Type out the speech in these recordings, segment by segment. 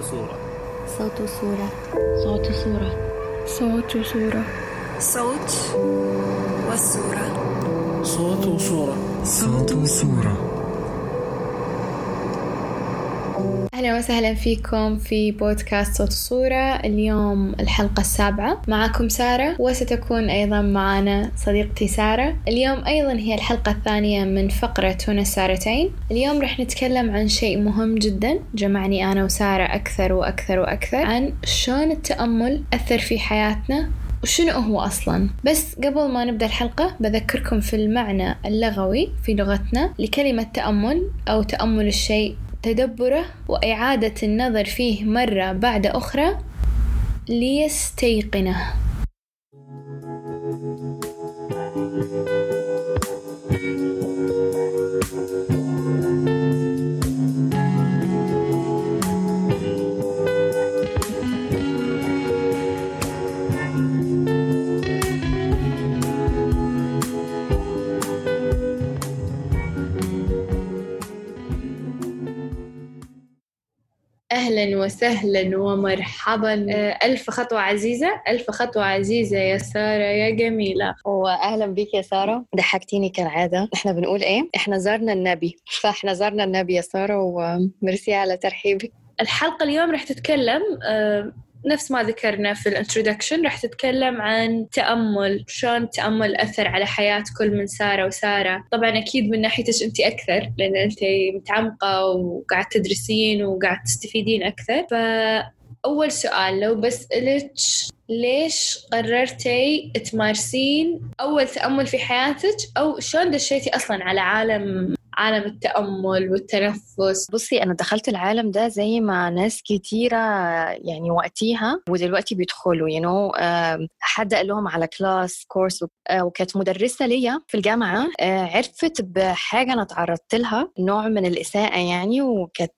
صورة صوت صورة صوت صورة صوت صورة صوت والصورة صوت وصورة صوت وصورة أهلا وسهلا فيكم في بودكاست صوت الصورة. اليوم الحلقة السابعة. معكم سارة وستكون أيضا معنا صديقتي سارة. اليوم أيضا هي الحلقة الثانية من فقرة هنا السارتين. اليوم رح نتكلم عن شيء مهم جدا. جمعني أنا وسارة أكثر وأكثر وأكثر عن شلون التأمل أثر في حياتنا وشنو هو أصلا. بس قبل ما نبدأ الحلقة بذكركم في المعنى اللغوي في لغتنا لكلمة تأمل أو تأمل الشيء تدبره وإعادة النظر فيه مرة بعد أخرى ليستيقنه. أهلا وسهلا ومرحبا. آه، ألف خطوة عزيزة. ألف خطوة عزيزة يا سارة يا جميلة. واهلا بك يا سارة. ضحكتيني كالعادة. إحنا بنقول إيه؟ إحنا زرنا النبي. فإحنا زرنا النبي يا سارة وميرسي على ترحيبك. الحلقة اليوم رح تتكلم آه، نفس ما ذكرنا في الانترودكشن رح تتكلم عن تأمل شلون التأمل أثر على حياة كل من سارة وسارة. طبعا أكيد من ناحيتك أنت أكثر لأن أنت متعمقة وقاعد تدرسين وقاعد تستفيدين أكثر. فأول سؤال لو بسألك ليش قررتي تمارسين أول تأمل في حياتك؟ أو شلون دشيتي أصلا على عالم عالم التأمل والتنفس. بصي أنا دخلت العالم ده زي ما ناس كتيرة يعني وقتيها ودلوقتي بيدخلوا يو you know, آم، حد قال لهم على class course وكانت مدرسة ليا في الجامعة آه، عرفت بحاجة أنا تعرضت لها نوع من الإساءة يعني وكانت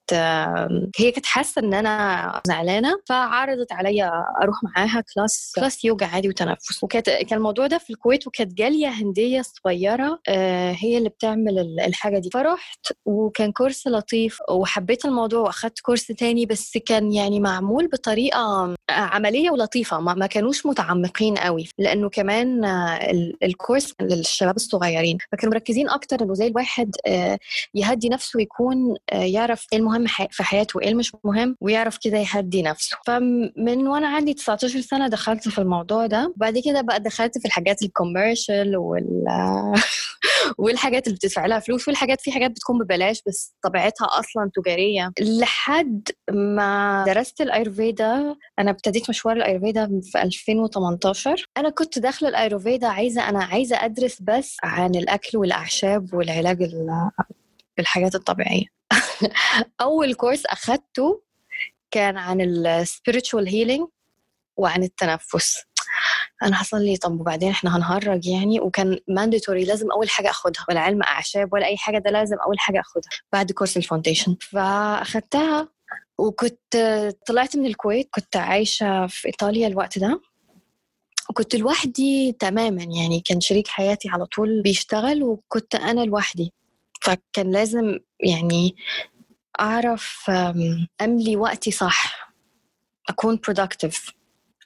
هي كانت حاسة إن أنا زعلانة فعرضت عليا أروح معاها class class يوجا عادي وتنفس. وكانت كان الموضوع ده في الكويت وكانت جالية هندية صغيرة آه، هي اللي بتعمل ال- الحاجة دي. فرحت وكان course لطيف وحبيت الموضوع وأخدت course تاني بس كان يعني معمول بطريقة عملية ولطيفة ما كانوش متعمقين قوي لأنه كمان ال- ال course للشباب الصغيرين فكانوا مركزين أكتر إنه زي الواحد آه، يهدي نفسه ويكون آه، يعرف إيه المهم في حياته وإيه المش مهم ويعرف كده يهدي نفسه. فمن وأنا عندي 19 سنة دخلت في الموضوع ده وبعد كده بقى دخلت في الحاجات ال commercial وال والحاجات اللي بتدفع لها فلوس والحاجات في حاجات بتكون ببلاش بس طبيعتها أصلا تجارية. لحد ما درست الايرفيدا أنا ابتديت مشوار الايرفيدا في 2018 أنا كنت داخلة الايرفيدا عايزة أنا عايزة أدرس بس عن الأكل والأعشاب والعلاج ال- بالحاجات الطبيعية. أول course أخدته كان عن ال spiritual healing وعن التنفس. أنا حصل لي طب وبعدين إحنا هنهرج يعني؟ وكان mandatory لازم أول حاجة أخدها ولا علم أعشاب ولا أي حاجة ده لازم أول حاجة أخدها بعد course ال foundation فأخدتها وكنت طلعت من الكويت كنت عايشة في إيطاليا الوقت ده. وكنت لوحدي تماما يعني كان شريك حياتي على طول بيشتغل وكنت أنا لوحدي. فكان لازم يعني أعرف أملي وقتي صح أكون productive.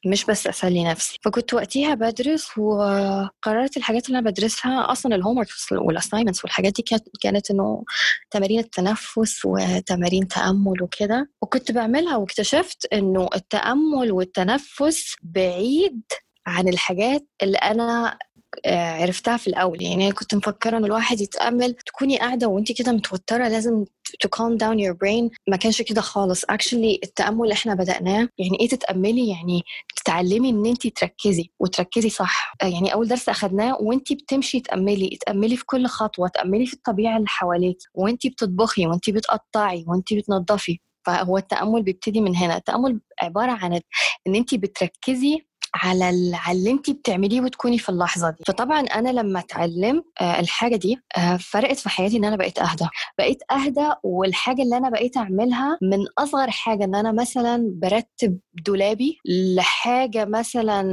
مش بس اسلي نفسي. فكنت وقتها بدرس وقررت الحاجات اللي أنا بدرسها أصلا الهوم والاساينمنتس والحاجات دي كانت كانت إنه تمارين التنفس وتمارين تأمل وكده. وكنت بعملها واكتشفت إنه التأمل والتنفس بعيد عن الحاجات اللي أنا عرفتها في الأول. يعني كنت مفكرة إن الواحد يتأمل تكوني قاعدة وانت كده متوترة لازم to calm down your brain. ما كانش كده خالص. Actually التأمل إحنا بدأناه. يعني إيه تتأملي؟ يعني تتعلمي إن انت تركزي وتركزي صح. آه، يعني أول درس أخدناه وانت بتمشي تأملي تأملي في كل خطوة تأملي في الطبيعة اللي حواليك وانت بتطبخي وانت بتقطعي وانت بتنظفي فهو التأمل بيبتدي من هنا. التأمل عبارة عن إن انت بتركزي على ال- على اللي انت بتعمليه وتكوني في اللحظة دي. فطبعا أنا لما اتعلمت آه، الحاجة دي آه، فرقت في حياتي إن أنا بقيت أهدى. بقيت أهدى والحاجة اللي أنا بقيت أعملها من أصغر حاجة إن أنا مثلا برتب دولابي لحاجة مثلا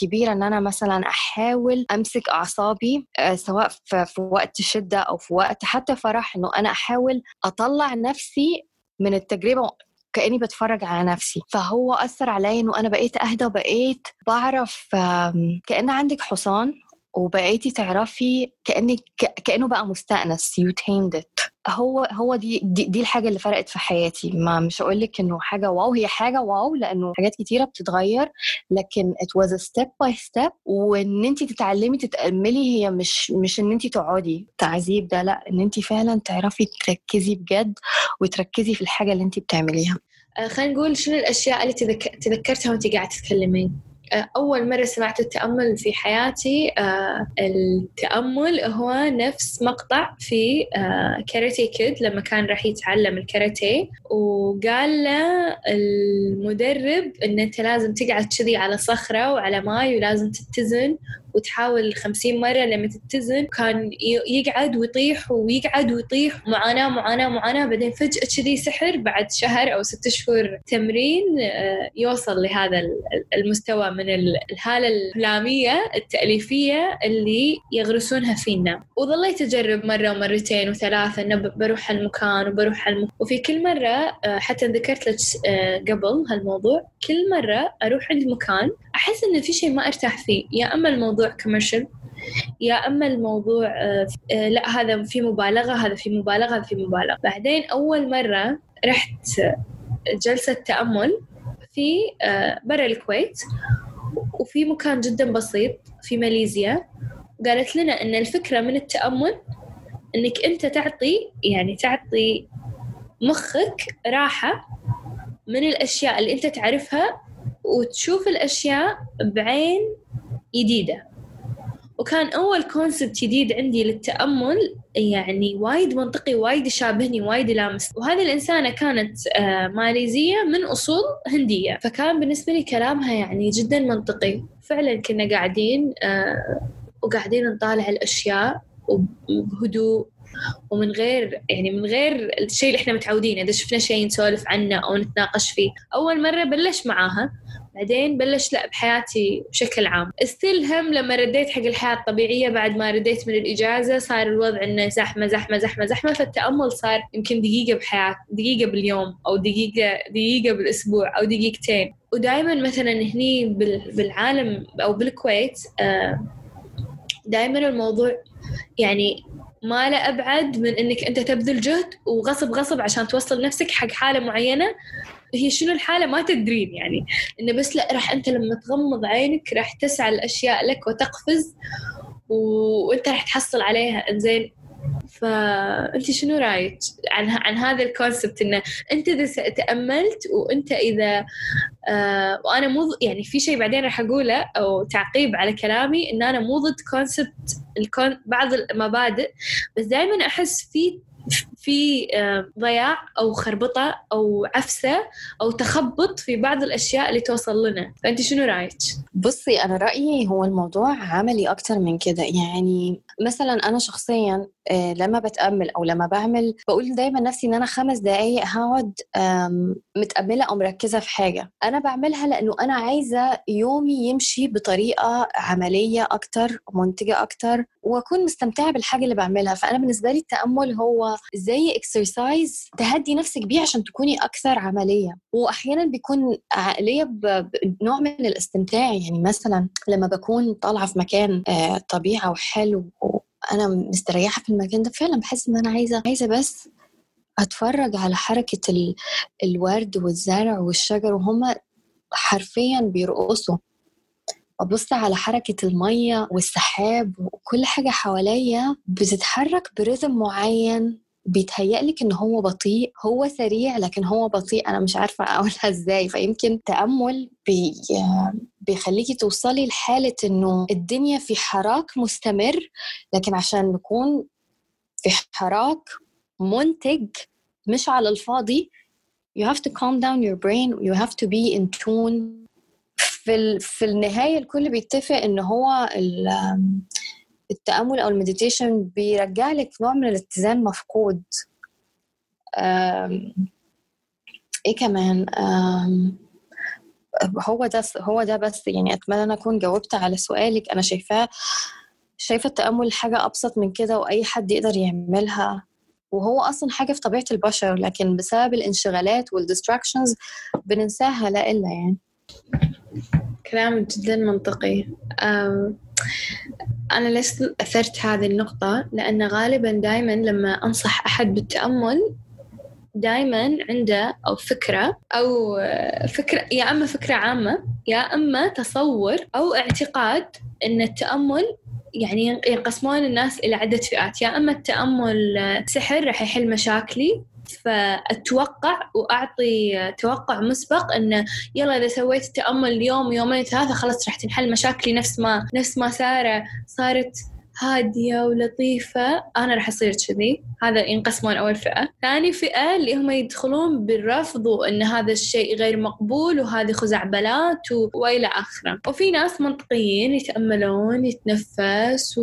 كبيرة إن أنا مثلا أحاول أمسك أعصابي آه، سواء في وقت شدة أو في وقت حتى فرح إنه أنا أحاول أطلع نفسي من التجربة كاني بتفرج على نفسي. فهو أثر عليا إنه أنا بقيت أهدى وبقيت بعرف كأن عندك حصان وبقيتي تعرفي كأنك كأنه بقى مستأنس. You tamed it. هو هو دي, دي دي الحاجة اللي فرقت في حياتي. ما مش هقول لك إنه حاجة واو هي حاجة واو لأنه حاجات كتيرة بتتغير. لكن was a step by step. وإن انت تتعلمي تتأملي هي مش مش إن انت تقعدي. تعذيب ده لأ إن انت فعلا تعرفي تركزي بجد وتركزي في الحاجة اللي انت بتعمليها. آه، خلينا نقول شنو الأشياء اللي تذك... تذكرتها وأنت قاعدة تتكلمين أول مرة سمعت التأمل في حياتي آه، التأمل هو نفس مقطع في آه، كاراتيه كيد لما كان راح يتعلم الكاراتيه وقال له المدرب إن أنت لازم تقعد كذي على صخرة وعلى ماي ولازم تتزن وتحاول خمسين مرة لما تتزن كان يقعد ويطيح ويقعد ويطيح. معاناة معاناة معاناة. بعدين فجأة كذي سحر بعد شهر أو ست شهور تمرين آه، يوصل لهذا ال- ال- المستوى من ال- الهالة الهلامية التأليفية اللي يغرسونها فينا وظليت أجرب مرة ومرتين وثلاثة إنه ب- بروح هالمكان وبروح هالمكان وفي كل مرة آه، حتى ذكرت لك آه، قبل هالموضوع كل مرة أروح عند مكان أحس إن في شيء ما أرتاح فيه. يا أما الموضوع كوميرشال يا أما الموضوع آه، لا هذا في مبالغة هذا في مبالغة هذا في مبالغة. بعدين أول مرة رحت جلسة تأمل في آه، برا الكويت وفي مكان جدا بسيط في ماليزيا. قالت لنا إن الفكرة من التأمل إنك أنت تعطي يعني تعطي مخك راحة من الأشياء اللي أنت تعرفها وتشوف الأشياء بعين جديده وكان أول كونسبت جديد عندي للتأمل يعني وايد منطقي وايد يشابهني وايد يلامس وهذه الإنسانة كانت آه، ماليزية من أصول هندية. فكان بالنسبة لي كلامها يعني جدا منطقي. فعلا كنا قاعدين آه، وقاعدين نطالع الأشياء وبهدوء. ومن غير يعني من غير الشيء اللي إحنا متعودين إذا شفنا شيء نسولف عنه أو نتناقش فيه. أول مرة بلش معاها. بعدين بلش لا بحياتي بشكل عام. استيل هم لما رديت حق الحياة الطبيعية بعد ما رديت من الإجازة صار الوضع إنه زحمة زحمة زحمة زحمة. فالتأمل صار يمكن دقيقة بحياة دقيقة باليوم أو دقيقة دقيقة بالأسبوع أو دقيقتين. ودائما مثلا هني بال- بالعالم أو بالكويت آه، دائما الموضوع يعني ما لا أبعد من إنك أنت تبذل جهد وغصب غصب عشان توصل نفسك حق حالة معينة. هي شنو الحالة ما تدرين يعني. إنه بس لا راح أنت لما تغمض عينك راح تسعى الأشياء لك وتقفز و- وأنت راح تحصل عليها. إنزين؟ فأنت شنو رأيك عن عن هذا ال concept إنه أنت إذا س- تأملت وأنت إذا آه وأنا مو يعني في شيء بعدين راح أقوله أو تعقيب على كلامي إن أنا مو ضد concept بعض المبادئ بس دائما أحس في في آه، ضياع أو خربطة أو عفسة أو تخبط في بعض الأشياء اللي توصل لنا. فأنت شنو رأيك؟ بصي أنا رأيي هو الموضوع عملي أكتر من كده. يعني مثلا أنا شخصيا آه، لما بتأمل أو لما بعمل بقول دايما نفسي إن أنا خمس دقايق هقعد آم، متأملة أو مركزة في حاجة. أنا بعملها لأنه أنا عايزة يومي يمشي بطريقة عملية أكتر منتجة أكتر وأكون مستمتعة بالحاجة اللي بعملها. فأنا بالنسبة لي التأمل هو زي اكسرسايز تهدي نفسك بيه عشان تكوني أكثر عملية. وأحيانا بيكون عقلية ب- بنوع من الاستمتاع. يعني مثلا لما بكون طالعة في مكان آه، طبيعة وحلو وأنا مستريحة في المكان ده فعلا بحس إن أنا عايزة عايزة بس أتفرج على حركة ال- الورد والزرع والشجر وهما حرفيا بيرقصوا. أبص على حركة المية والسحاب وكل حاجة حواليا بتتحرك برتم معين. بيتهيألك إن هو بطيء هو سريع لكن هو بطيء. أنا مش عارفة أقولها إزاي. فيمكن تأمل بي بيخليكي توصلي لحالة إنه الدنيا في حراك مستمر لكن عشان نكون في حراك منتج مش على الفاضي you have to calm down your brain. You have to be in tune. في. في النهاية الكل بيتفق إن هو ال... التأمل أو المديتيشن بيرجع لك نوع من الاتزان مفقود. إيه كمان. هو ده هو ده بس. يعني أتمنى أن أكون جاوبت على سؤالك. أنا شايفاه شايفة التأمل حاجة أبسط من كده وأي حد يقدر يعملها. وهو أصلا حاجة في طبيعة البشر لكن بسبب الانشغالات والديستراكشنز بننساها لا إلا يعني. كلام جدا منطقي. أنا ليش أثرت هذه النقطة لأن غالبا دائما لما أنصح أحد بالتأمل دائما عنده أو فكرة أو فكرة يا أما فكرة عامة يا أما تصور أو اعتقاد أن التأمل يعني ينقسمون الناس إلى عدة فئات. يا أما التأمل سحر راح يحل مشاكلي فأتوقع وأعطي توقع مسبق أنه يلا إذا سويت التأمل اليوم يومين ثلاثة خلاص راح تنحل مشاكلي نفس ما نفس ما سارة صارت هادية ولطيفة أنا راح أصير كذي. هذا ينقسمون أول فئة. ثاني فئة اللي هم يدخلون بالرفض وأن هذا الشيء غير مقبول وهذه خزعبلات و... وإلى آخرة. وفي ناس منطقيين يتأملون يتنفس و...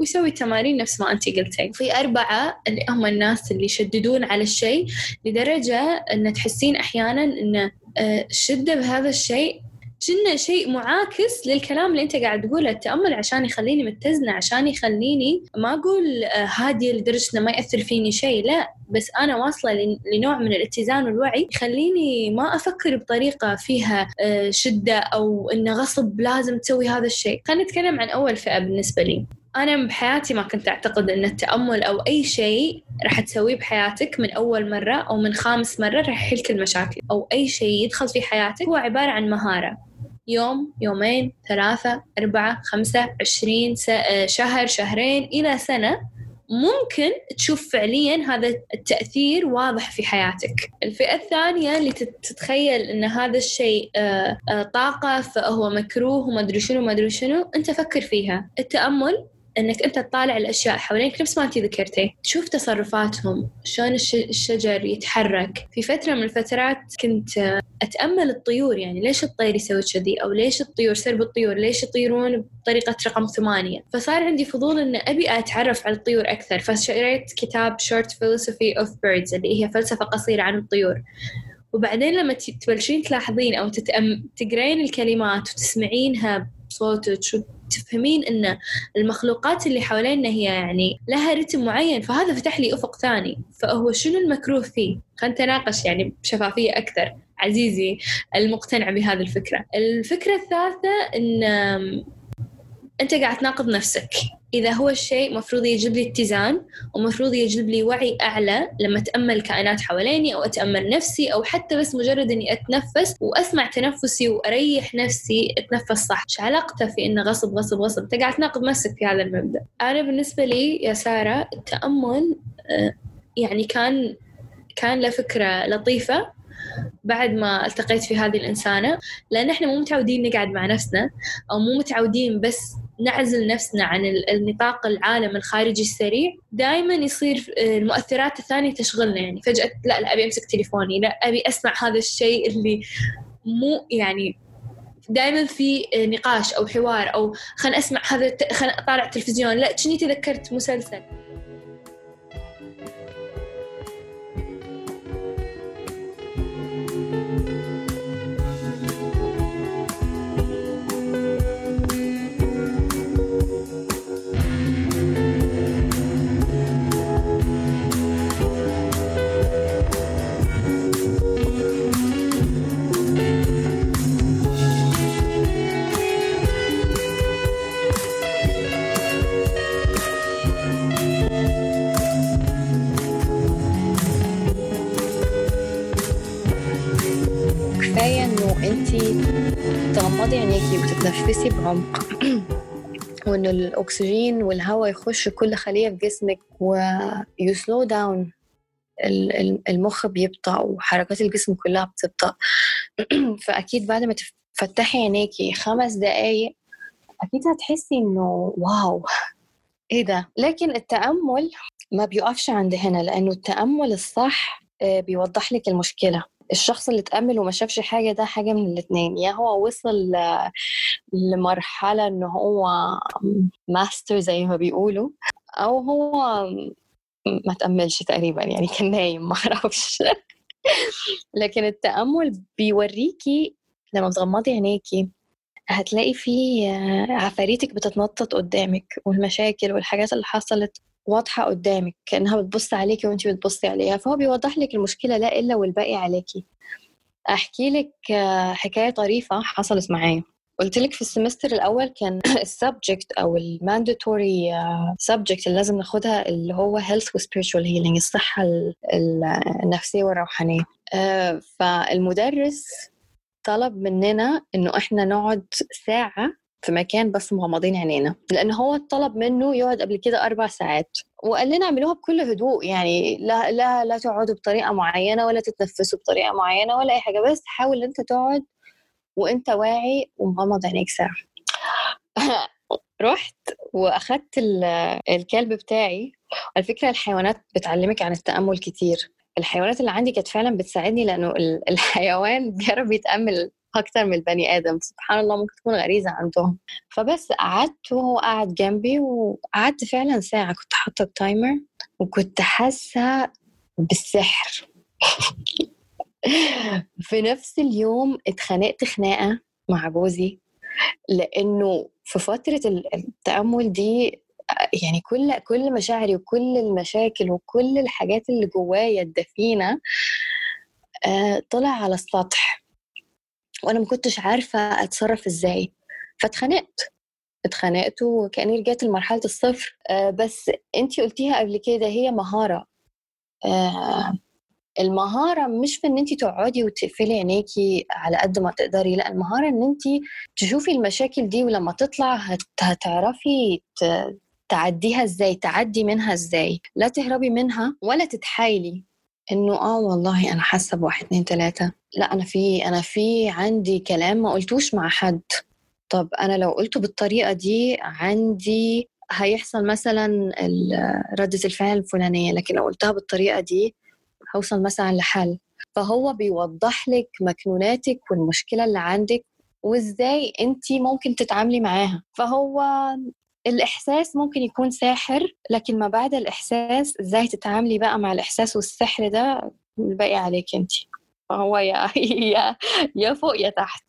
ويسوي تمارين نفس ما أنت قلتي. في أربعة اللي هم الناس اللي يشددون على الشيء لدرجة أن تحسين أحيانا أن آه، الشدة بهذا الشيء كنا شيء معاكس للكلام اللي انت قاعد تقوله التأمل عشان يخليني متزنة عشان يخليني ما أقول آه، هادية لدرجه انه ما يأثر فيني شيء لا بس أنا واصلة لن- لنوع من الاتزان والوعي يخليني ما أفكر بطريقة فيها آه، شدة أو انه غصب لازم تسوي هذا الشيء. خلينا نتكلم عن أول فئة بالنسبة لي. أنا بحياتي ما كنت أعتقد أن التأمل أو أي شيء راح تسويه بحياتك من أول مرة أو من خامس مرة راح يحل كل المشاكل أو أي شيء يدخل في حياتك. هو عبارة عن مهارة. يوم يومين ثلاثة أربعة خمسة عشرين آه، شهر شهرين إلى سنة. ممكن تشوف فعليا هذا التأثير واضح في حياتك. الفئة الثانية اللي تت- تتخيل أن هذا الشيء آه، آه، طاقة فهو مكروه وما أدري شنو ما أدري شنو أنت فكر فيها. التأمل إنك أنت تطالع الأشياء حوالينك نفس ما أنت ذكرتي. تشوف تصرفاتهم شلون الش- الشجر يتحرك. في فترة من الفترات كنت أتأمل الطيور يعني ليش الطير يسوي كذي؟ أو ليش الطيور سرب الطيور؟ ليش يطيرون بطريقة رقم ثمانية؟ فصار عندي فضول إن أبي أتعرف على الطيور أكثر. فشريت كتاب Short Philosophy of Birds اللي هي فلسفة قصيرة عن الطيور. وبعدين لما تبلشين تلاحظين أو تتأم... تقرين الكلمات وتسمعينها بصوتك وتفهمين إن المخلوقات اللي حوالينا هي يعني لها رتم معين فهذا فتح لي أفق ثاني. فهو شنو المكروه فيه؟ خلينا نتناقش يعني بشفافية أكثر. عزيزي المقتنع بهذه الفكرة. الفكرة الثالثة إن أنت قاعد تناقض نفسك. إذا هو الشيء مفروض يجيب لي اتزان ومفروض يجلب لي وعي أعلى لما أتأمل كائنات حواليني أو أتأمل نفسي أو حتى بس مجرد إني أتنفس وأسمع تنفسي وأريح نفسي أتنفس صح. إيش علاقته في إنه غصب غصب غصب؟ أنت قاعد تناقض نفسك في هذا المبدأ. أنا بالنسبة لي يا سارة التأمل آه، يعني كان كان له فكرة لطيفة بعد ما التقيت في هذه الإنسانة. لأن إحنا مو متعودين نقعد مع نفسنا أو مو متعودين بس نعزل نفسنا عن ال- النطاق العالم الخارجي السريع دائما يصير المؤثرات الثانية تشغلنا يعني. فجأة لا لا أبي أمسك تليفوني لا أبي أسمع هذا الشيء اللي مو يعني دائما في نقاش أو حوار أو خلنا أسمع هذا خلنا أطالع التلفزيون. لا كني تذكرت مسلسل؟ وتتنفسي بعمق وإنه الأكسجين والهواء يخش كل خلية في جسمك ويسلو داون المخ بيبطأ وحركات الجسم كلها بتبطأ. فأكيد بعد ما تفتحي عينيكي خمس دقايق أكيد هتحسي إنه واو. إيه ده؟ لكن التأمل ما بيقفش عند هنا لأنه التأمل الصح آه، بيوضح لك المشكلة. الشخص اللي تأمل وما شافش حاجة ده حاجة من الاتنين. يا هو وصل لمرحلة إنه هو ماستر زي ما بيقولوا أو هو ما تأملش تقريبا يعني كان نايم ما أعرفش. لكن التأمل بيوريكي لما بتغمضي عينيكي هتلاقي آه، عفاريتك بتتنطط قدامك والمشاكل والحاجات اللي حصلت واضحة قدامك كأنها بتبص عليكي وانت بتبصي عليها فهو بيوضح لك المشكلة لا إلا والباقي عليكي. أحكي لك آه، حكاية طريفة حصلت معايا. قلت لك في ال semester الأول كان ال subject أو ال mandatory subject اللي لازم ناخدها اللي هو health و spiritual healing الصحة ال- ال- النفسية والروحانية. آه، فالمدرس طلب مننا إنه إحنا نقعد ساعة في مكان بس مغمضين عينينا. لأن هو طلب منه يقعد قبل كده أربع ساعات. وقال لنا اعملوها بكل هدوء. يعني لا لا لا تقعدوا بطريقة معينة ولا تتنفسوا بطريقة معينة ولا أي حاجة. بس حاول أنت تقعد وأنت واعي ومغمض عينيك ساعة. رحت وأخدت ال- الكلب بتاعي. على فكرة الحيوانات بتعلمك عن التأمل كتير. الحيوانات اللي عندي كانت فعلا بتساعدني لأنه ال- الحيوان بيعرف يتأمل أكتر من البني آدم سبحان الله ممكن تكون غريزة عندهم. فبس قعدت وهو قعد جنبي وقعدت فعلا ساعة كنت حاطة التايمر وكنت حاسة بالسحر. في نفس اليوم اتخانقت خناقة مع جوزي لأنه في فترة ال- التأمل دي يعني كل كل مشاعري وكل المشاكل وكل الحاجات اللي جوايا الدفينة آه، طلع على السطح. وأنا ما كنتش عارفة أتصرف إزاي. فاتخانقت. اتخانقت وكأني رجعت لمرحلة الصفر. آه، بس انتي قلتيها قبل كده هي مهارة. آه، المهارة مش في إن انتي تقعدي وتقفلي عينيكي على قد ما تقدري لأ المهارة إن انتي تشوفي المشاكل دي ولما تطلع هت... هتعرفي. تعديها إزاي تعدي منها إزاي. لا تهربي منها ولا تتحايلي. إنه آه والله أنا حاسة بواحد اتنين تلاتة. لا أنا في أنا في عندي كلام ما قلتوش مع حد. طب أنا لو قلته بالطريقة دي عندي هيحصل مثلا ردة الفعل الفلانية لكن لو قلتها بالطريقة دي هوصل مثلا لحل. فهو بيوضح لك مكنوناتك والمشكلة اللي عندك وإزاي انت ممكن تتعاملي معاها. فهو الإحساس ممكن يكون ساحر لكن ما بعد الإحساس إزاي تتعاملي بقى مع الإحساس والسحر ده الباقي عليك انت؟ فهو يا يا يا فوق يا تحت.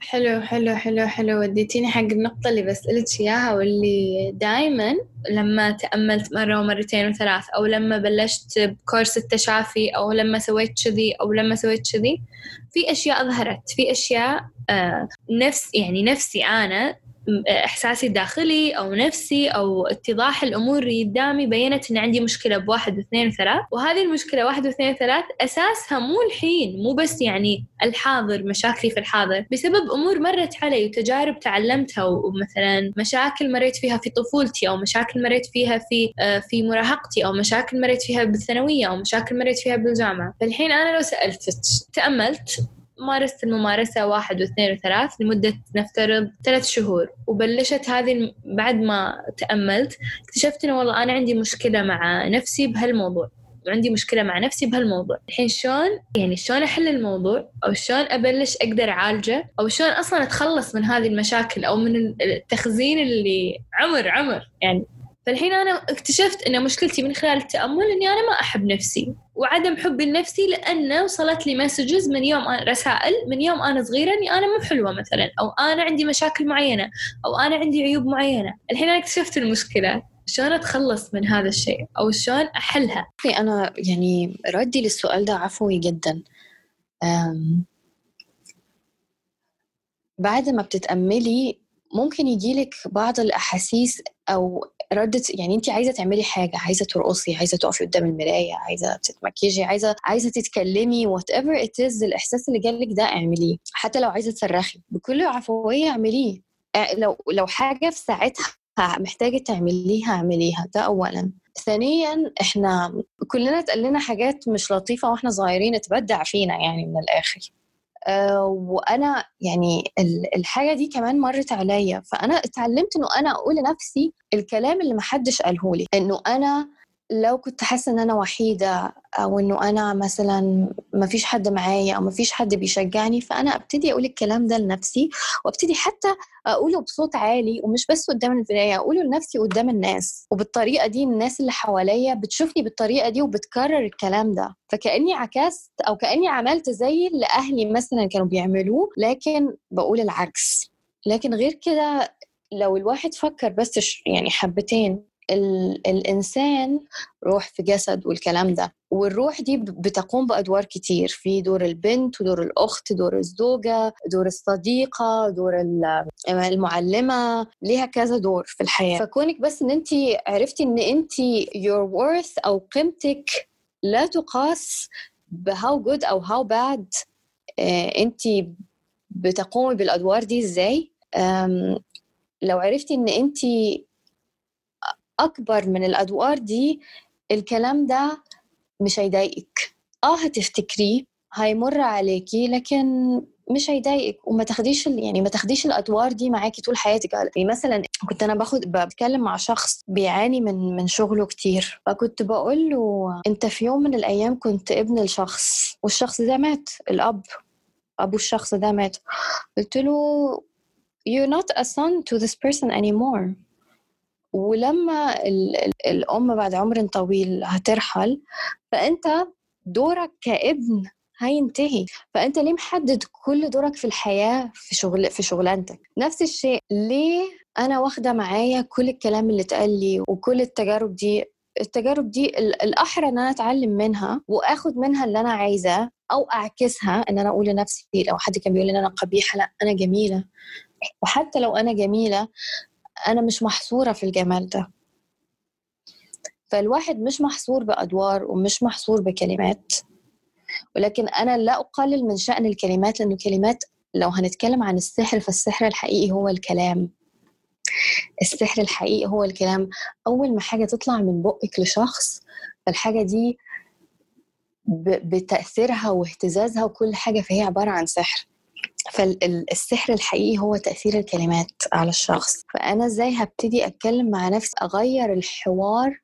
حلو حلو حلو حلو. وديتيني حق النقطة اللي بسألك إياها واللي دايما لما تأملت مرة ومرتين وثلاث أو لما بلشت ب course التشافي أو لما سويت كذي أو لما سويت كذي في أشياء ظهرت. في أشياء آه نفس يعني نفسي أنا إحساسي الداخلي أو نفسي أو اتضاح الأمور قدامي بينت إن عندي مشكلة بواحد واثنين وثلاث. وهذه المشكلة واحد واثنين وثلاث أساسها مو الحين مو بس يعني الحاضر مشاكلي في الحاضر. بسبب أمور مرت علي وتجارب تعلمتها ومثلا مشاكل مريت فيها في طفولتي أو مشاكل مريت فيها في آه في مراهقتي أو مشاكل مريت فيها بالثانوية أو مشاكل مريت فيها بالجامعة. فالحين أنا لو سألتك تأملت مارست الممارسة واحد واثنين وثلاث لمدة نفترض ثلاث شهور وبلشت هذه بعد ما تأملت اكتشفت إنه والله أنا عندي مشكلة مع نفسي بهالموضوع وعندي مشكلة مع نفسي بهالموضوع. الحين شلون؟ يعني شلون أحل الموضوع؟ أو شلون أبلش أقدر أعالجه؟ أو شلون أصلا أتخلص من هذه المشاكل أو من التخزين اللي عمر عمر. يعني فالحين أنا اكتشفت أن مشكلتي من خلال التأمل أني أنا ما أحب نفسي وعدم حبي لنفسي لأنه وصلت لي مسجز من يوم رسائل من يوم أنا صغيرة أني أنا مو حلوة مثلا أو أنا عندي مشاكل معينة أو أنا عندي عيوب معينة. الحين أنا اكتشفت المشكلة. شلون أتخلص من هذا الشيء؟ أو شلون أحلها؟ أنا يعني ردي للسؤال ده عفوي جدا. بعد ما بتتأملي ممكن يجيلك بعض الأحاسيس أو ردة يعني أنت عايزة تعملي حاجة عايزة ترقصي عايزة تقفي قدام المراية عايزة تتمكيجي عايزة عايزة تتكلمي whatever it is الإحساس اللي جالك ده اعمليه. حتى لو عايزة تصرخي بكل عفوية اعمليه. لو لو حاجة في ساعتها محتاجة تعمليها اعمليها ده أولا. ثانيا إحنا كلنا اتقال لنا حاجات مش لطيفة وإحنا صغيرين اتبدع فينا يعني من الآخر. آه، وأنا يعني ال- الحاجة دي كمان مرت عليا فأنا اتعلمت إنه أنا أقول لنفسي الكلام اللي محدش قاله لي إنه أنا لو كنت حاسة إن أنا وحيدة أو إنه أنا مثلا ما فيش حد معايا أو ما فيش حد بيشجعني فأنا أبتدي أقول الكلام ده لنفسي وأبتدي حتى أقوله بصوت عالي ومش بس قدام المرايه أقوله لنفسي قدام الناس وبالطريقة دي الناس اللي حواليا بتشوفني بالطريقة دي وبتكرر الكلام ده. فكأني عكست أو كأني عملت زي اللي أهلي مثلا كانوا بيعملوه لكن بقول العكس. لكن غير كده لو الواحد فكر بس يعني حبتين ال الإنسان روح في جسد والكلام ده. والروح دي بتقوم بأدوار كتير في دور البنت ودور الأخت دور الزوجة دور الصديقة دور المعلمة ليها كذا دور في الحياة. فكونك بس إن انت عرفتي إن انت your worth أو قيمتك لا تقاس بهاو جود أو هاو باد انت بتقومي بالأدوار دي إزاي؟ لو عرفتي إن انت أكبر من الأدوار دي الكلام ده مش هيضايقك. آه هتفتكريه هيمر عليكي لكن مش هيضايقك. وما تاخديش يعني ما تاخديش الأدوار دي معاكي طول حياتك. يعني مثلا كنت أنا باخد بتكلم مع شخص بيعاني من من شغله كتير. فكنت بقول له أنت في يوم من الأيام كنت ابن الشخص والشخص ده مات الأب أبو الشخص ده مات. قلت له you're not a son to this person anymore. ولما الأم بعد عمر طويل هترحل فأنت دورك كابن هينتهي. فأنت ليه محدد كل دورك في الحياة في شغل في شغلانتك؟ نفس الشيء ليه أنا واخدة معايا كل الكلام اللي اتقال لي وكل التجارب دي؟ التجارب دي الأحرى إن أنا أتعلم منها وآخد منها اللي أنا عايزاه أو أعكسها إن أنا أقول لنفسي لو حد كان بيقول لي إن أنا قبيحة لأ أنا جميلة. وحتى لو أنا جميلة أنا مش محصورة في الجمال ده. فالواحد مش محصور بأدوار ومش محصور بكلمات ولكن أنا لا أقلل من شأن الكلمات لأنه الكلمات لو هنتكلم عن السحر فالسحر الحقيقي هو الكلام. السحر الحقيقي هو الكلام. أول ما حاجة تطلع من بقك لشخص فالحاجة دي بتأثيرها واهتزازها وكل حاجة فهي عبارة عن سحر. فالسحر الحقيقي هو تأثير الكلمات على الشخص. فأنا إزاي هبتدي أتكلم مع نفسي أغير الحوار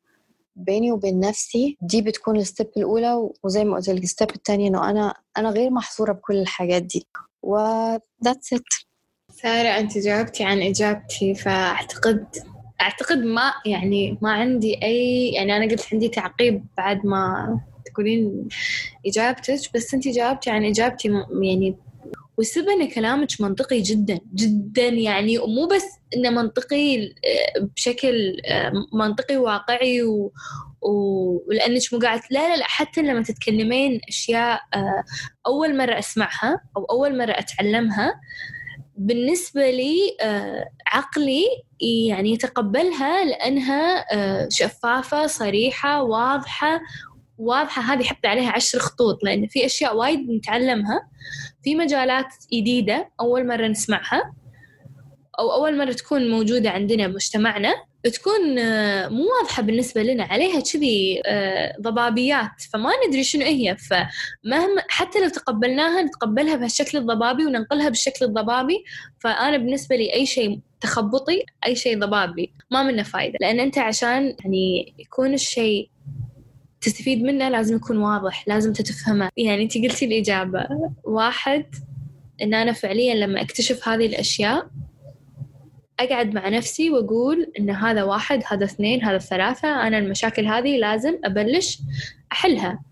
بيني وبين نفسي؟ دي بتكون ال step الأولى وزي ما قلت لك ال step الثانية إنه أنا أنا غير محصورة بكل الحاجات دي. و that's it. سارة أنت جاوبتي عن إجابتي فأعتقد أعتقد ما يعني ما عندي أي يعني أنا قلت عندي تعقيب بعد ما تقولين إجابتك بس أنت جاوبتي عن إجابتي يعني والسبب إن كلامك منطقي جدا جدا يعني ومو بس إنه منطقي آه، بشكل آه، منطقي واقعي و... ولأنك مو قاعد لا لا لا حتى لما تتكلمين أشياء آه، أول مرة أسمعها أو أول مرة أتعلمها بالنسبة لي عقلي يعني يتقبلها لأنها شفافة صريحة واضحة واضحة هذه حط عليها عشر خطوط لأن في أشياء وايد نتعلمها في مجالات جديدة أول مرة نسمعها أو أول مرة تكون موجودة عندنا بمجتمعنا تكون آه، مو واضحة بالنسبة لنا عليها كذي آه، ضبابيات فما ندري شنو هي فمهما حتى لو تقبلناها نتقبلها بهالشكل الضبابي وننقلها بالشكل الضبابي فأنا بالنسبة لي أي شيء تخبطي أي شيء ضبابي ما منه فايدة لأن أنت عشان يعني يكون الشيء تستفيد منه لازم يكون واضح لازم تتفهمه. يعني انت قلتي الإجابة. واحد إن أنا فعليا لما أكتشف هذه الأشياء أقعد مع نفسي وأقول إن هذا واحد هذا اثنين هذا ثلاثة أنا المشاكل هذه لازم أبلش أحلها.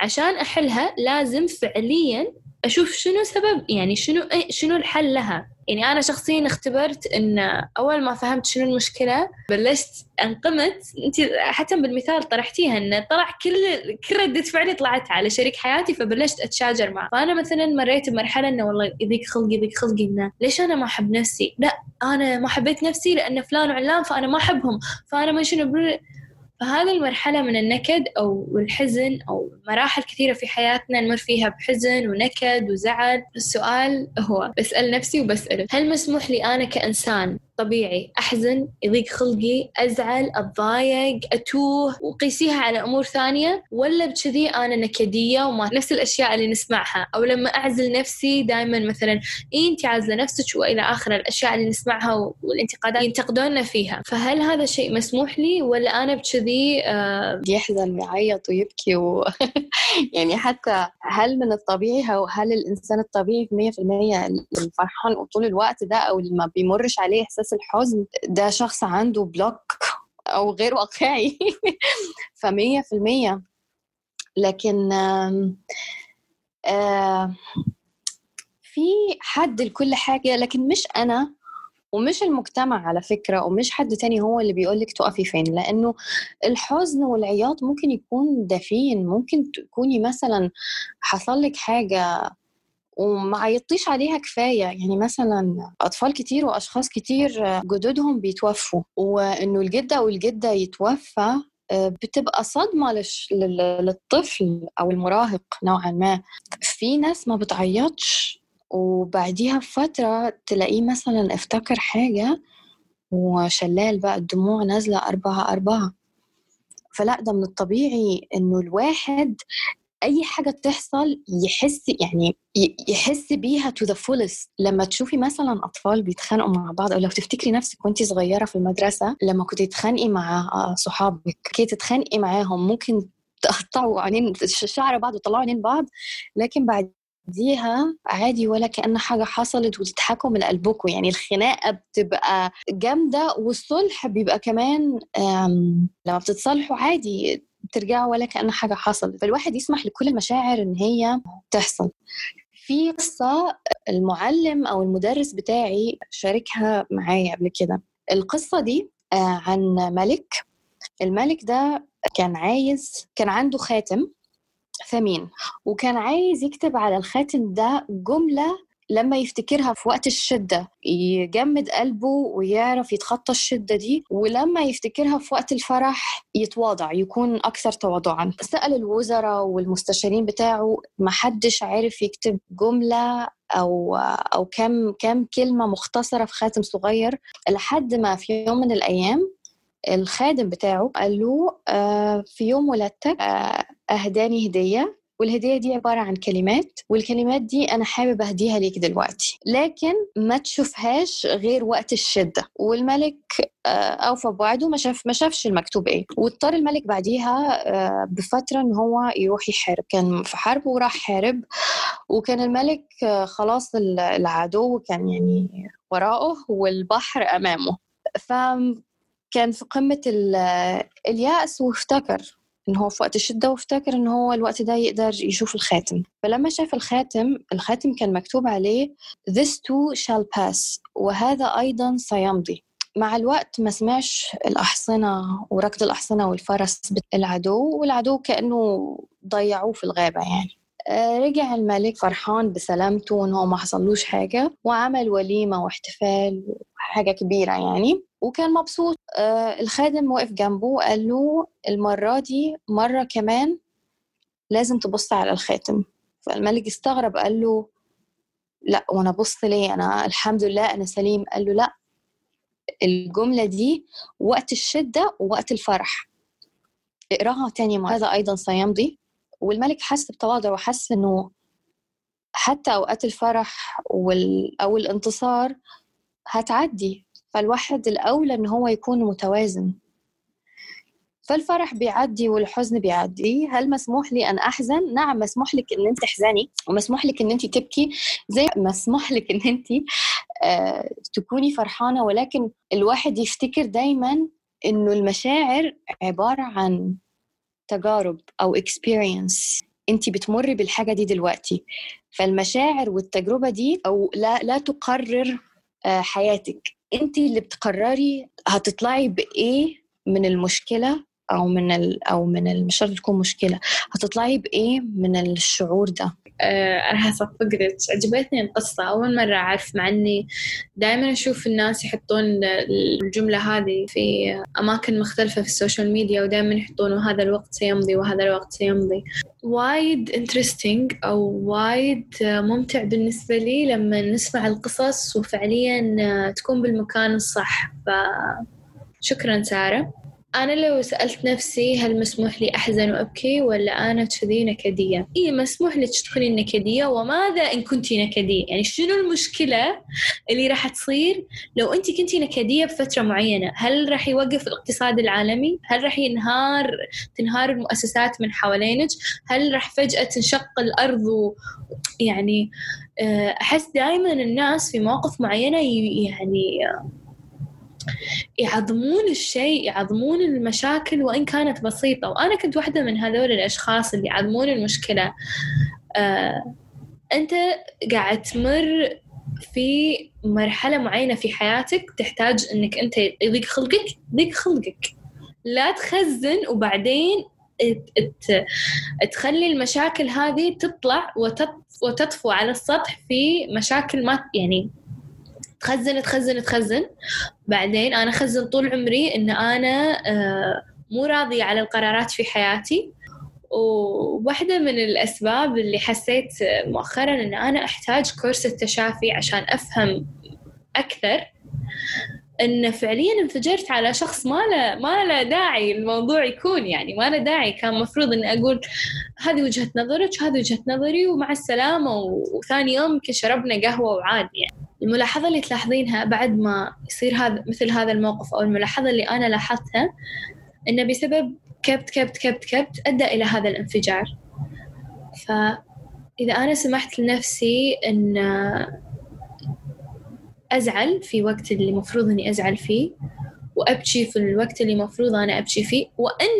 عشان أحلها لازم فعليا أشوف شنو سبب يعني شنو شنو الحل لها؟ يعني أنا شخصيا اختبرت إن أول ما فهمت شنو المشكلة بلشت أنقمت. أنت حتى بالمثال طرحتيها إن طلع كل كل ردة فعلي طلعت على شريك حياتي فبلشت أتشاجر معه. فأنا مثلا مريت بمرحلة إنه والله يضيق خلقي يضيق خلقي. إنه ليش أنا ما أحب نفسي؟ لا أنا ما حبيت نفسي لأن فلان وعلان فأنا ما أحبهم. فأنا ما شنو فهذه المرحلة من النكد أو الحزن أو مراحل كثيرة في حياتنا نمر فيها بحزن ونكد وزعل. السؤال هو بسأل نفسي وبسأله هل مسموح لي أنا كإنسان طبيعي. أحزن يضيق خلقي أزعل أتضايق أتوه وقيسيها على أمور ثانية ولا بكذي أنا نكدية وما نفس الأشياء اللي نسمعها. أو لما أعزل نفسي دائما مثلا إيه أنت عازلة نفسك وإلى آخر الأشياء اللي نسمعها والانتقادات ينتقدوننا فيها. فهل هذا الشيء مسموح لي ولا أنا بكذي آه يحزن ويعيط ويبكي و... يعني حتى هل من الطبيعي أو هل الإنسان الطبيعي في 100% الفرحان طول الوقت ده أو اللي ما بيمرش عليه إحساس احساس الحزن ده شخص عنده بلوك أو غير واقعي فمية في المية. لكن في حد لكل حاجة لكن مش أنا ومش المجتمع على فكرة ومش حد تاني هو اللي بيقولك تقفي فين. لأنه الحزن والعياط ممكن يكون دفين ممكن تكوني مثلا حصل لك حاجة وما عيطتيش عليها كفاية. يعني مثلا أطفال كتير وأشخاص كتير جدودهم بيتوفوا وإنه الجدة أو الجدة يتوفى آه، بتبقى صدمة لش... للطفل أو المراهق نوعا ما. في ناس ما بتعيطش وبعديها بفترة تلاقيه مثلا افتكر حاجة وشلال بقى الدموع نازلة أربعة أربعة. فلا ده من الطبيعي إنه الواحد أي حاجة تحصل يحس يعني يحس بيها to the fullest لما تشوفي مثلا أطفال بيتخانقوا مع بعض أو لو تفتكري نفسك وانت صغيرة في المدرسة لما كنت تتخانقي مع صحابك كي تتخانقي معاهم ممكن تقطعوا عينين شعر بعض وتطلعوا عينين بعض لكن بعد ديها عادي ولا كأن حاجة حصلت وتضحكوا من قلبكم يعني الخناقة بتبقى جامدة والصلح بيبقى كمان لما بتتصالحوا عادي ترجعوا ولا كأن حاجة حصلت. فالواحد يسمح لكل المشاعر إن هي تحصل. في قصة المعلم أو المدرس بتاعي شاركها معايا قبل كده. القصة دي آه، عن ملك. الملك ده كان عايز كان عنده خاتم ثمين وكان عايز يكتب على الخاتم ده جملة لما يفتكرها في وقت الشدة يجمد قلبه ويعرف يتخطى الشدة دي ولما يفتكرها في وقت الفرح يتواضع يكون أكثر تواضعا. سأل الوزراء والمستشارين بتاعه ما حدش عارف يكتب جملة أو أو كم كم كلمة مختصرة في خاتم صغير. لحد ما في يوم من الأيام الخادم بتاعه قال له آه في يوم ولادتك آه أهداني هدية. والهدية دي عبارة عن كلمات والكلمات دي أنا حابب أهديها ليك دلوقتي. لكن ما تشوفهاش غير وقت الشدة والملك آه، أوفى بوعده ما شاف ما شافش المكتوب إيه. واضطر الملك بعديها آه، بفترة إن هو يروح يحارب. كان في حرب وراح حارب وكان الملك آه، خلاص العدو كان يعني وراءه والبحر أمامه. فكان في قمة اليأس وافتكر. إن هو في وقت الشدة وافتكر إن هو الوقت ده يقدر يشوف الخاتم. فلما شاف الخاتم الخاتم كان مكتوب عليه This too shall pass وهذا أيضا سيمضي. مع الوقت ما سمعش الأحصنة وركض الأحصنة والفرس العدو والعدو كأنه ضيعوه في الغابة يعني. آه، رجع الملك فرحان بسلامته وإن هو ما حصلوش حاجة وعمل وليمة واحتفال حاجة كبيرة يعني. وكان مبسوط. آه الخادم وقف جنبه وقال له المرة دي مرة كمان لازم تبص على الخاتم. فالملك استغرب قال له لا وأنا بص ليه؟ أنا الحمد لله أنا سليم. قال له لا الجملة دي وقت الشدة ووقت الفرح. اقراها تاني مرة. هذا أيضا سيمضي. والملك حس بتواضع وحس إنه حتى أوقات الفرح وال... أو الانتصار هتعدي. فالواحد الأولى إن هو يكون متوازن. فالفرح بيعدي والحزن بيعدي. هل مسموح لي أن أحزن؟ نعم مسموح لك أن أنت تحزني ومسموح لك أن أنت تبكي زي مسموح لك أن أنت آه تكوني فرحانة. ولكن الواحد يفتكر دايما أنه المشاعر عبارة عن تجارب أو experience. أنت بتمري بالحاجة دي دلوقتي. فالمشاعر والتجربة دي أو لا لا تقرر آه، حياتك. انت اللي بتقرري هتطلعي بإيه من المشكلة؟ أو من ال أو من. مش شرط تكون مشكلة. هتطلعي بإيه من الشعور ده؟ أنا هصفق عجبتني القصة. أول مرة أعرف مع إني دائما أشوف الناس يحطون الجملة هذه في أماكن مختلفة في ال social media ودائما يحطون وهذا الوقت سيمضي وهذا الوقت سيمضي. وايد interesting أو وايد ممتع بالنسبة لي لما نسمع القصص وفعليا تكون بالمكان الصح. فشكرا سارة. أنا لو سألت نفسي هل مسموح لي أحزن وأبكي ولا أنا كذي نكدية؟ إيه مسموح لك تكوني نكدية وماذا إن كنتي نكدية؟ يعني شنو المشكلة اللي راح تصير لو أنت كنتي نكدية بفترة معينة؟ هل راح يوقف الاقتصاد العالمي؟ هل راح ينهار تنهار المؤسسات من حوالينك؟ هل راح فجأة تنشق الأرض و... يعني آه، أحس دائما الناس في مواقف معينة يعني يعظمون الشيء يعظمون المشاكل وإن كانت بسيطة. وأنا كنت واحدة من هذول الأشخاص اللي يعظمون المشكلة. آه، أنت قاعد تمر في مرحلة معينة في حياتك تحتاج إنك أنت يضيق خلقك يضيق خلقك. لا تخزن وبعدين تخلي المشاكل هذه تطلع وتط- وتطفو على السطح في مشاكل ما يعني تخزن تخزن تخزن. بعدين أنا أخزن طول عمري إن أنا آه، مو راضية على القرارات في حياتي. وواحدة من الأسباب اللي حسيت مؤخرا إن أنا أحتاج كورس التشافي عشان أفهم أكثر إن فعليا انفجرت على شخص ما له ما له داعي الموضوع يكون يعني ما له داعي. كان مفروض إني أقول هذه وجهة نظرك هذه وجهة نظري ومع السلامة وثاني يوم شربنا قهوة وعادي يعني. الملاحظة اللي تلاحظينها بعد ما يصير هذا مثل هذا الموقف أو الملاحظة اللي أنا لاحظتها إنه بسبب كبت كبت كبت كبت أدى إلى هذا الانفجار. فإذا أنا سمحت لنفسي إن أزعل في وقت اللي مفروض إني أزعل فيه وأبكي في الوقت اللي مفروض أنا أبكي فيه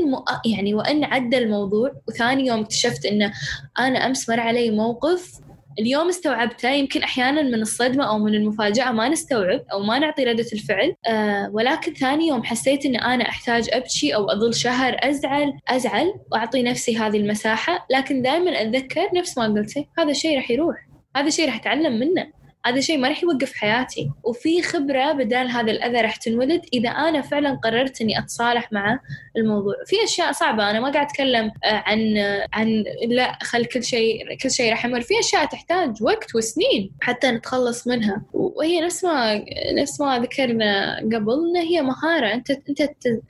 مؤ... يعني وأن عدى الموضوع وثاني يوم اكتشفت إن أنا أمس مر علي موقف اليوم استوعبته يمكن أحيانا من الصدمة أو من المفاجأة ما نستوعب أو ما نعطي ردة الفعل. آه ولكن ثاني يوم حسيت إن أنا أحتاج أبكي أو أظل شهر أزعل أزعل وأعطي نفسي هذه المساحة. لكن دائما أتذكر نفس ما قلتي هذا الشيء راح يروح هذا الشيء راح أتعلم منه. هذا الشيء ما راح يوقف حياتي. وفي خبرة بدال هذا الأذى راح تنولد إذا أنا فعلا قررت إني أتصالح مع الموضوع. في أشياء صعبة أنا ما قاعد أتكلم آه، عن عن لا خل كل شيء كل شيء راح يمر. في أشياء تحتاج وقت وسنين حتى نتخلص منها. وهي نفس ما نفس ما ذكرنا قبل إن هي مهارة. أنت أنت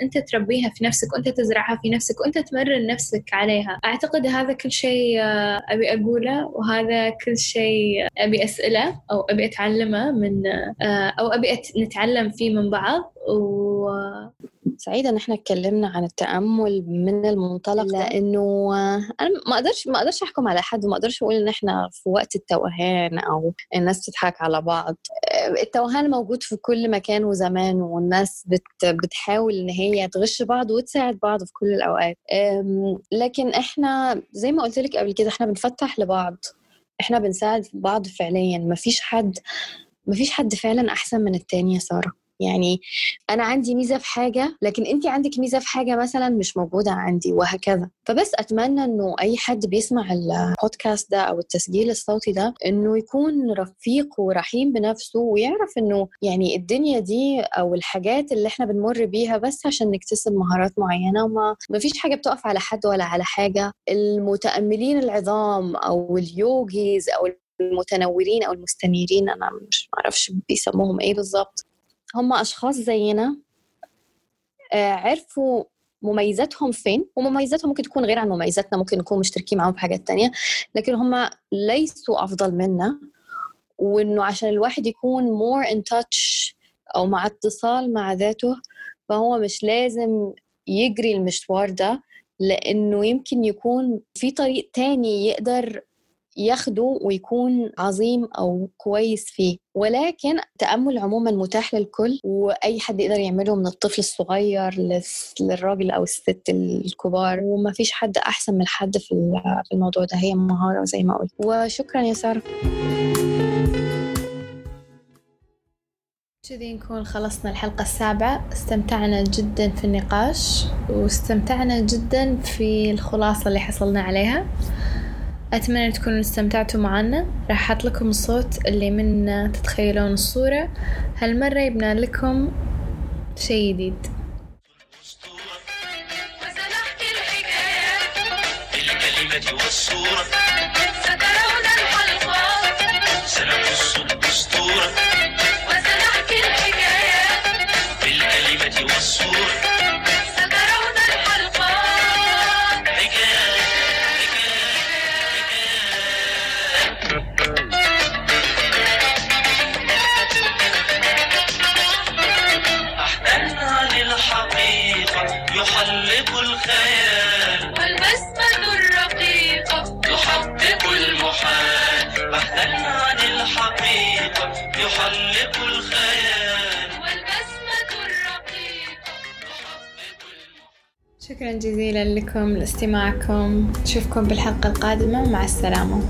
أنت تربيها في نفسك وأنت تزرعها في نفسك وأنت تمرن نفسك عليها. أعتقد هذا كل شيء آه، أبي أقوله وهذا كل شيء أبي أسأله أو أبي أتعلمه من آه، أبي أت- نتعلم فيه من بعض. و سعيدة إن إحنا اتكلمنا عن التأمل من المنطلق ده. لأنه آه، أنا ما أقدرش ما أقدرش أحكم على حد وما أقدرش أقول إن إحنا في وقت التوهان أو الناس تضحك على بعض. آه، التوهان موجود في كل مكان وزمان والناس بت بتحاول إن هي تغش بعض وتساعد بعض في كل الأوقات. آم، لكن إحنا زي ما قلت لك قبل كده إحنا بنفتح لبعض. إحنا بنساعد بعض فعليا. مفيش حد مفيش حد فعلا أحسن من التاني يا سارة. يعني أنا عندي ميزة في حاجة لكن انت عندك ميزة في حاجة مثلا مش موجودة عندي وهكذا. فبس أتمنى إنه أي حد بيسمع البودكاست ده أو التسجيل الصوتي ده إنه يكون رفيق ورحيم بنفسه ويعرف إنه يعني الدنيا دي أو الحاجات اللي إحنا بنمر بيها بس عشان نكتسب مهارات معينة وما ما فيش حاجة بتقف على حد ولا على حاجة. المتأملين العظام أو اليوجيز أو المتنورين أو المستنيرين أنا مش معرفش بيسموهم إيه بالظبط. هم أشخاص زينا آه، عرفوا مميزاتهم فين ومميزاتهم ممكن تكون غير عن مميزاتنا ممكن نكون مشتركين معاهم في حاجات تانية لكن هم ليسوا أفضل منا وإنه عشان الواحد يكون more in touch أو مع اتصال مع ذاته فهو مش لازم يجري المشوار ده لأنه يمكن يكون في طريق تاني يقدر ياخده ويكون عظيم أو كويس فيه. ولكن التأمل عموما متاح للكل وأي حد يقدر يعمله من الطفل الصغير للراجل أو الست الكبار وما فيش حد أحسن من حد في ال- في الموضوع ده. هي مهارة زي ما قلت. وشكرا يا سارة. كذي نكون خلصنا الحلقة السابعة. استمتعنا جدا في النقاش واستمتعنا جدا في الخلاصة اللي حصلنا عليها. أتمنى تكونوا استمتعتوا معنا. راح أحط لكم الصوت اللي من تتخيلون الصورة. هالمرة يبنى لكم شي جديد. لكم لاستماعكم. نشوفكم بالحلقة القادمة. مع السلامة.